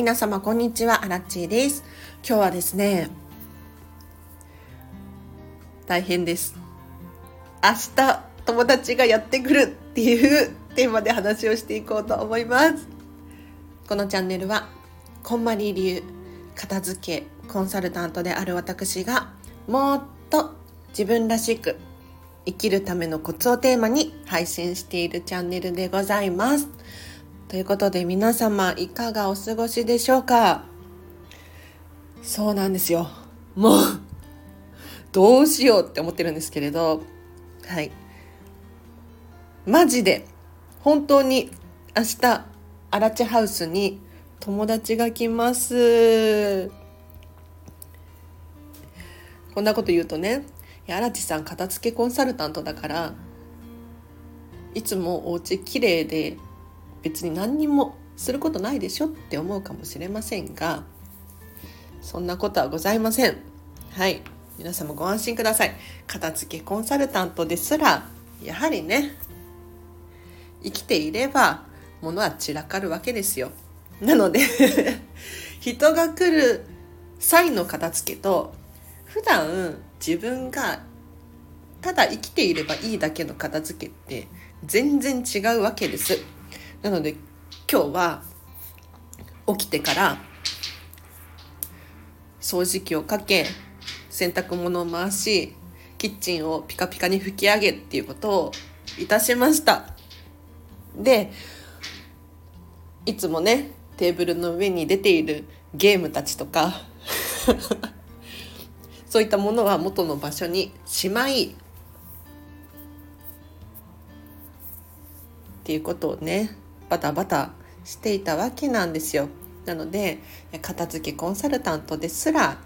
皆様こんにちは、アラッチーです。今日はですね、大変です。明日、友達がやってくるっていうテーマで話をしていこうと思います。このチャンネルは、こんまり流片付けコンサルタントである私が、もっと自分らしく生きるためのコツをテーマに配信しているチャンネルでございます。ということで皆様いかがお過ごしでしょうか？そうなんですよ。もうどうしようって思ってるんですけれど、はい。マジで、本当に明日、アラチハウスに友達が来ます。こんなこと言うとね、アラチさん片付けコンサルタントだから、いつもお家綺麗で別に何にもすることないでしょって思うかもしれませんがそんなことはございません。はい。皆様ご安心ください。片付けコンサルタントですらやはりね生きていれば物は散らかるわけですよ。なので 人が来る際の片付けと普段自分がただ生きていればいいだけの片付けって全然違うわけです。なので今日は起きてから掃除機をかけ洗濯物を回しキッチンをピカピカに拭き上げっていうことをいたしました。でいつもねテーブルの上に出ているゲームたちとか そういったものは元の場所にしまいっていうことをねバタバタしていたわけなんですよ。なので片付けコンサルタントですら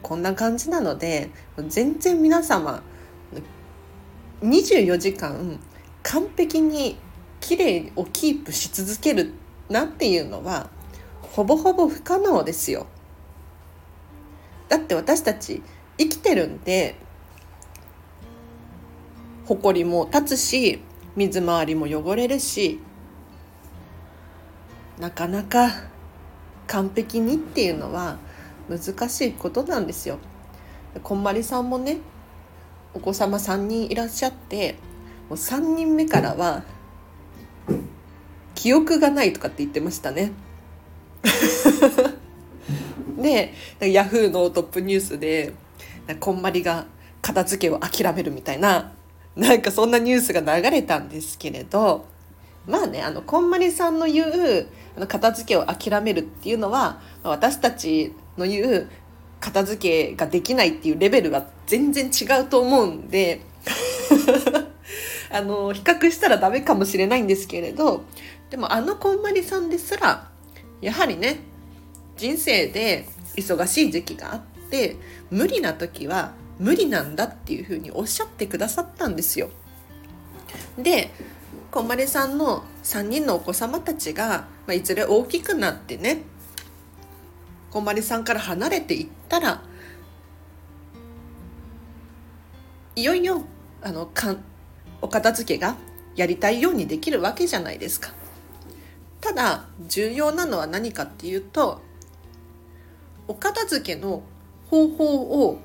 こんな感じなので全然皆様24時間完璧に綺麗をキープし続けるなっていうのはほぼほぼ不可能ですよ。だって私たち生きてるんで埃も立つし水回りも汚れるしなかなか完璧にっていうのは難しいことなんですよ。こんまりさんもねお子様3人いらっしゃってもう3人目からは記憶がないとかって言ってましたね。でヤフーのトップニュースでこんまりが片付けを諦めるみたいななんかそんなニュースが流れたんですけれどまあねあのこんまりさんの言うあの片付けを諦めるっていうのは私たちの言う片付けができないっていうレベルが全然違うと思うんで あの比較したらダメかもしれないんですけれどでもあのこんまりさんですらやはりね人生で忙しい時期があって無理な時は無理なんだっていうふうにおっしゃってくださったんですよ。でこんまりさんの3人のお子様たちが、まあ、いずれ大きくなってねこんまりさんから離れていったらいよいよあのかんお片付けがやりたいようにできるわけじゃないですか。ただ重要なのは何かっていうとお片付けの方法を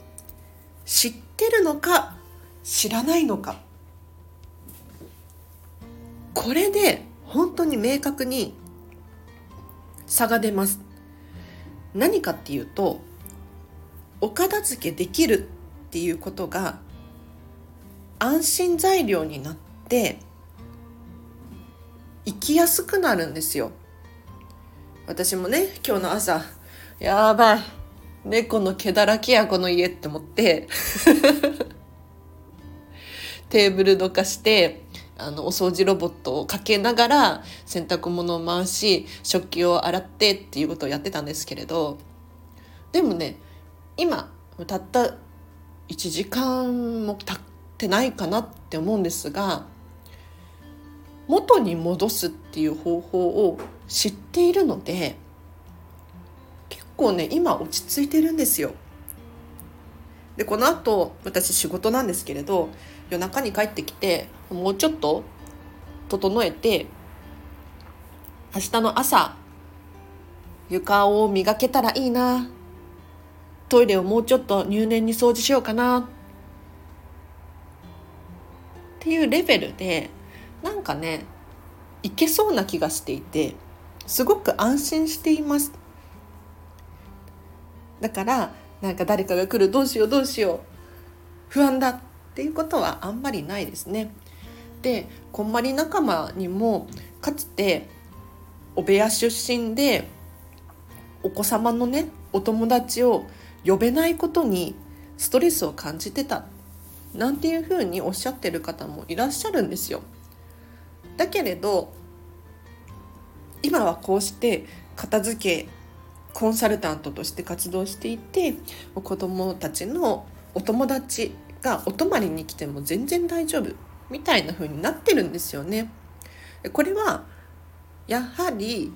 知ってるのか知らないのかこれで本当に明確に差が出ます。何かっていうとお片付けできるっていうことが安心材料になって生きやすくなるんですよ。私もね今日の朝やばい猫の毛だらけやこの家って思って テーブルどかしてあのお掃除ロボットをかけながら洗濯物を回し食器を洗ってっていうことをやってたんですけれどでもね今たった1時間も経ってないかなって思うんですが元に戻すっていう方法を知っているので結構ね今落ち着いてるんですよ。でこの後私仕事なんですけれど夜中に帰ってきてもうちょっと整えて明日の朝床を磨けたらいいな。トイレをもうちょっと入念に掃除しようかな。っていうレベルでなんかねいけそうな気がしていてすごく安心しています。だからなんか誰かが来るどうしようどうしよう不安だっていうことはあんまりないですね。でこんまり仲間にもかつてお部屋出身でお子様のねお友達を呼べないことにストレスを感じてたなんていうふうにおっしゃってる方もいらっしゃるんですよ。だけれど今はこうして片付けコンサルタントとして活動していて子どもたちのお友達がお泊まりに来ても全然大丈夫みたいな風になってるんですよね。これはやはり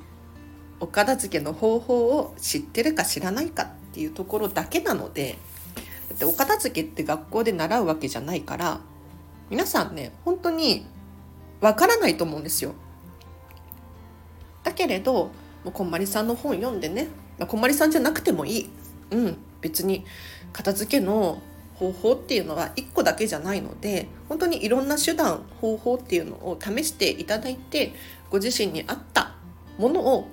お片付けの方法を知ってるか知らないかっていうところだけなのでだってお片付けって学校で習うわけじゃないから皆さんね本当にわからないと思うんですよ。だけれどもうこんまりさんの本読んでねまこんまりさんじゃなくてもいい。うん別に片付けの方法っていうのは1個だけじゃないので本当にいろんな手段方法っていうのを試していただいてご自身に合ったものを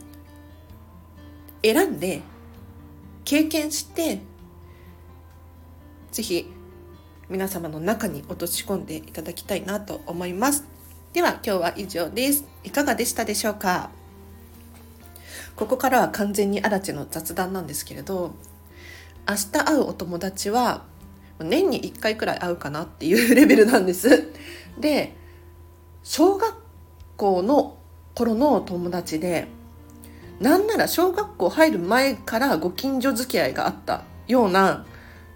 選んで経験して是非皆様の中に落とし込んでいただきたいなと思います。では今日は以上です。いかがでしたでしょうか？ここからは完全にアラチの雑談なんですけれど明日会うお友達は年に1回くらい会うかなっていう レベルなんですで小学校の頃の友達でなんなら小学校入る前からご近所付き合いがあったような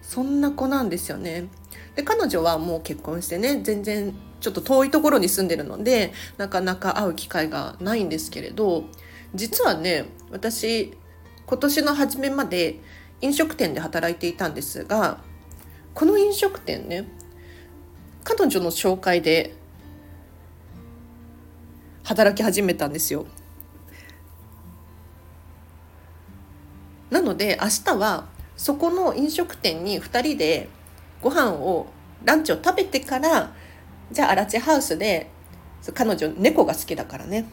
そんな子なんですよね。で彼女はもう結婚してね全然ちょっと遠いところに住んでるのでなかなか会う機会がないんですけれど実はね私今年の初めまで飲食店で働いていたんですがこの飲食店ね彼女の紹介で働き始めたんですよ。なので明日はそこの飲食店に2人でご飯をランチを食べてからじゃあアラチハウスで彼女猫が好きだからね。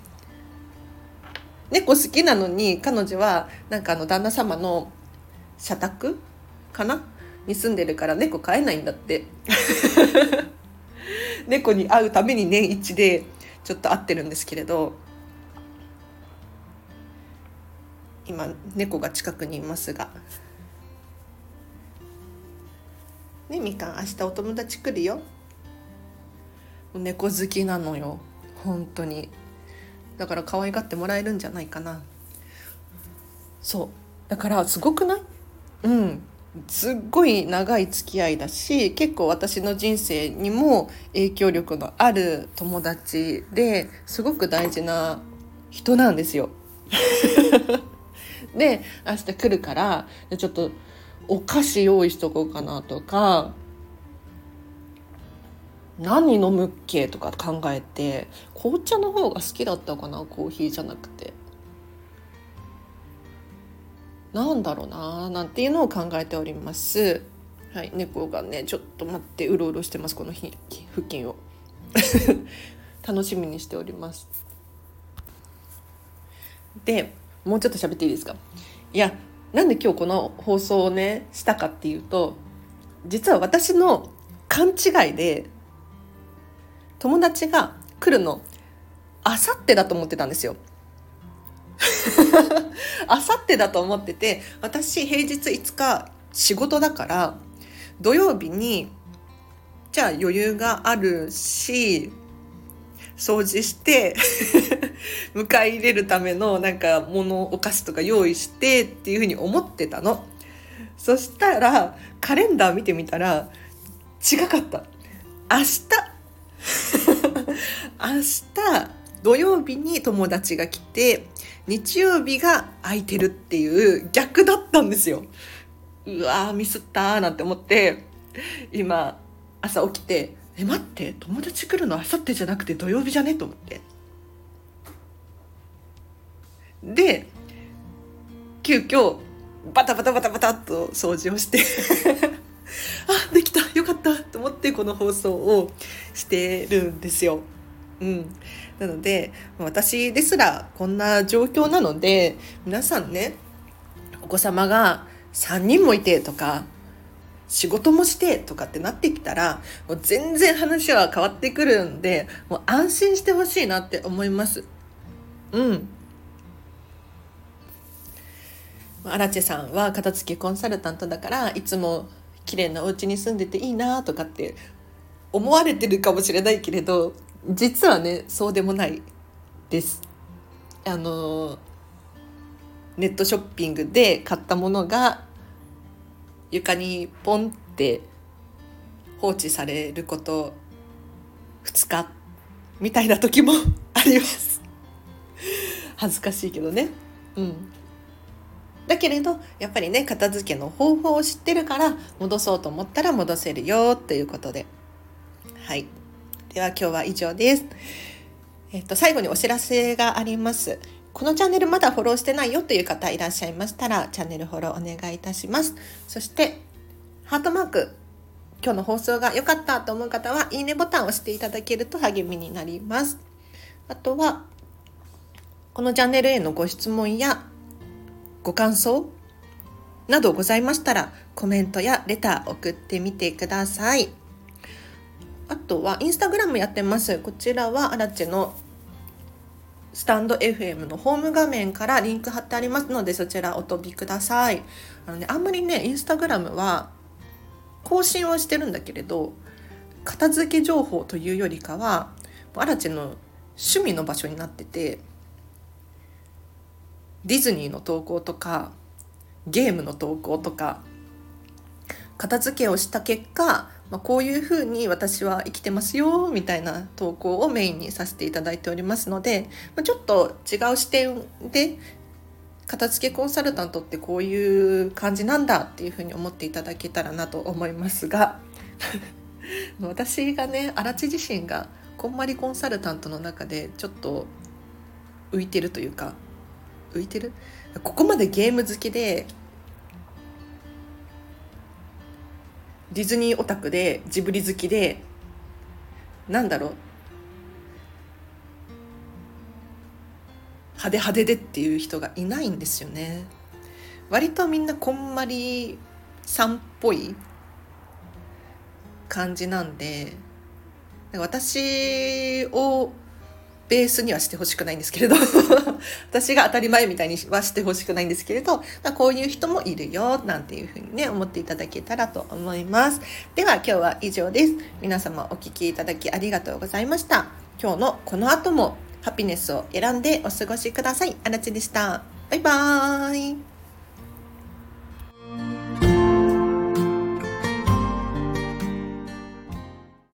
猫好きなのに彼女はなんかあの旦那様の社宅かなに住んでるから猫飼えないんだって。猫に会うために年一でちょっと会ってるんですけれど今猫が近くにいますが。ねみかん明日お友達来るよ。猫好きなのよ。本当に。だから可愛がってもらえるんじゃないかな。そう。だからすごくない？うん。すっごい長い付き合いだし結構私の人生にも影響力のある友達ですごく大事な人なんですよ。で明日来るからちょっとお菓子用意しとこうかなとか何飲むっけとか考えて紅茶の方が好きだったかなコーヒーじゃなくて。なんだろうななんていうのを考えております。はい、猫がねちょっと待ってうろうろしてますこの日付近を 楽しみにしております。でもうちょっと喋っていいですか？いやなんで今日この放送をねしたかっていうと実は私の勘違いで友達が来るのあさってだと思ってたんですよ。あさってだと思ってて私平日5日仕事だから土曜日にじゃあ余裕があるし掃除して 迎え入れるためのなんか物お菓子とか用意してっていうふうに思ってたの。そしたらカレンダー見てみたら違かった。明日 明日土曜日に友達が来て日曜日が空いてるっていう逆だったんですよ。うわーミスったーなんて思って今朝起きてえ待って友達来るのあさってじゃなくて土曜日じゃねと思って。で急遽バタバタバタバタっと掃除をして あできたよかったと思ってこの放送をしてるんですよ。うん、なので私ですらこんな状況なので皆さんねお子様が3人もいてとか仕事もしてとかってなってきたらもう全然話は変わってくるんでもう安心してほしいなって思います。うんアラチェさんは片付けコンサルタントだからいつも綺麗なお家に住んでていいなとかって思われてるかもしれないけれど実はねそうでもないです。あのネットショッピングで買ったものが床にポンって放置されること2日みたいな時もあります。恥ずかしいけどね。うん。だけれどやっぱりね片付けの方法を知ってるから戻そうと思ったら戻せるよということで。はい。では今日は以上ですえっと最後にお知らせがありますこのチャンネルまだフォローしてないよという方いらっしゃいましたら、チャンネルフォローお願いいたします。そして、ハートマーク、今日の放送が良かったと思う方は、いいねボタンを押していただけると励みになります。あとは、このチャンネルへのご質問やご感想などございましたら、コメントやレター送ってみてください。あとは、インスタグラムやってます。こちらは、アラチェのスタンド FM のホーム画面からリンク貼ってありますのでそちらお飛びくださいあの、ね、あんまりねインスタグラムは更新はしてるんだけれど片付け情報というよりかはアラチェの趣味の場所になっててディズニーの投稿とかゲームの投稿とか片付けをした結果まあ、こういうふうに私は生きてますよみたいな投稿をメインにさせていただいておりますので、まあ、ちょっと違う視点で片付けコンサルタントってこういう感じなんだっていうふうに思っていただけたらなと思いますが 私がね荒地自身がこんまりコンサルタントの中でちょっと浮いてるというか浮いてる？ここまでゲーム好きでディズニーオタクでジブリ好きでなんだろう。派手派手でっていう人がいないんですよね。割とみんなこんまりさんっぽい感じなんで私をベースにはしてほしくないんですけれど。私が当たり前みたいにはしてほしくないんですけれど、まあ、こういう人もいるよなんていうふうにね思っていただけたらと思います。では今日は以上です。皆様お聴きいただきありがとうございました。今日のこの後もハピネスを選んでお過ごしください。あらちでした。バイバーイ。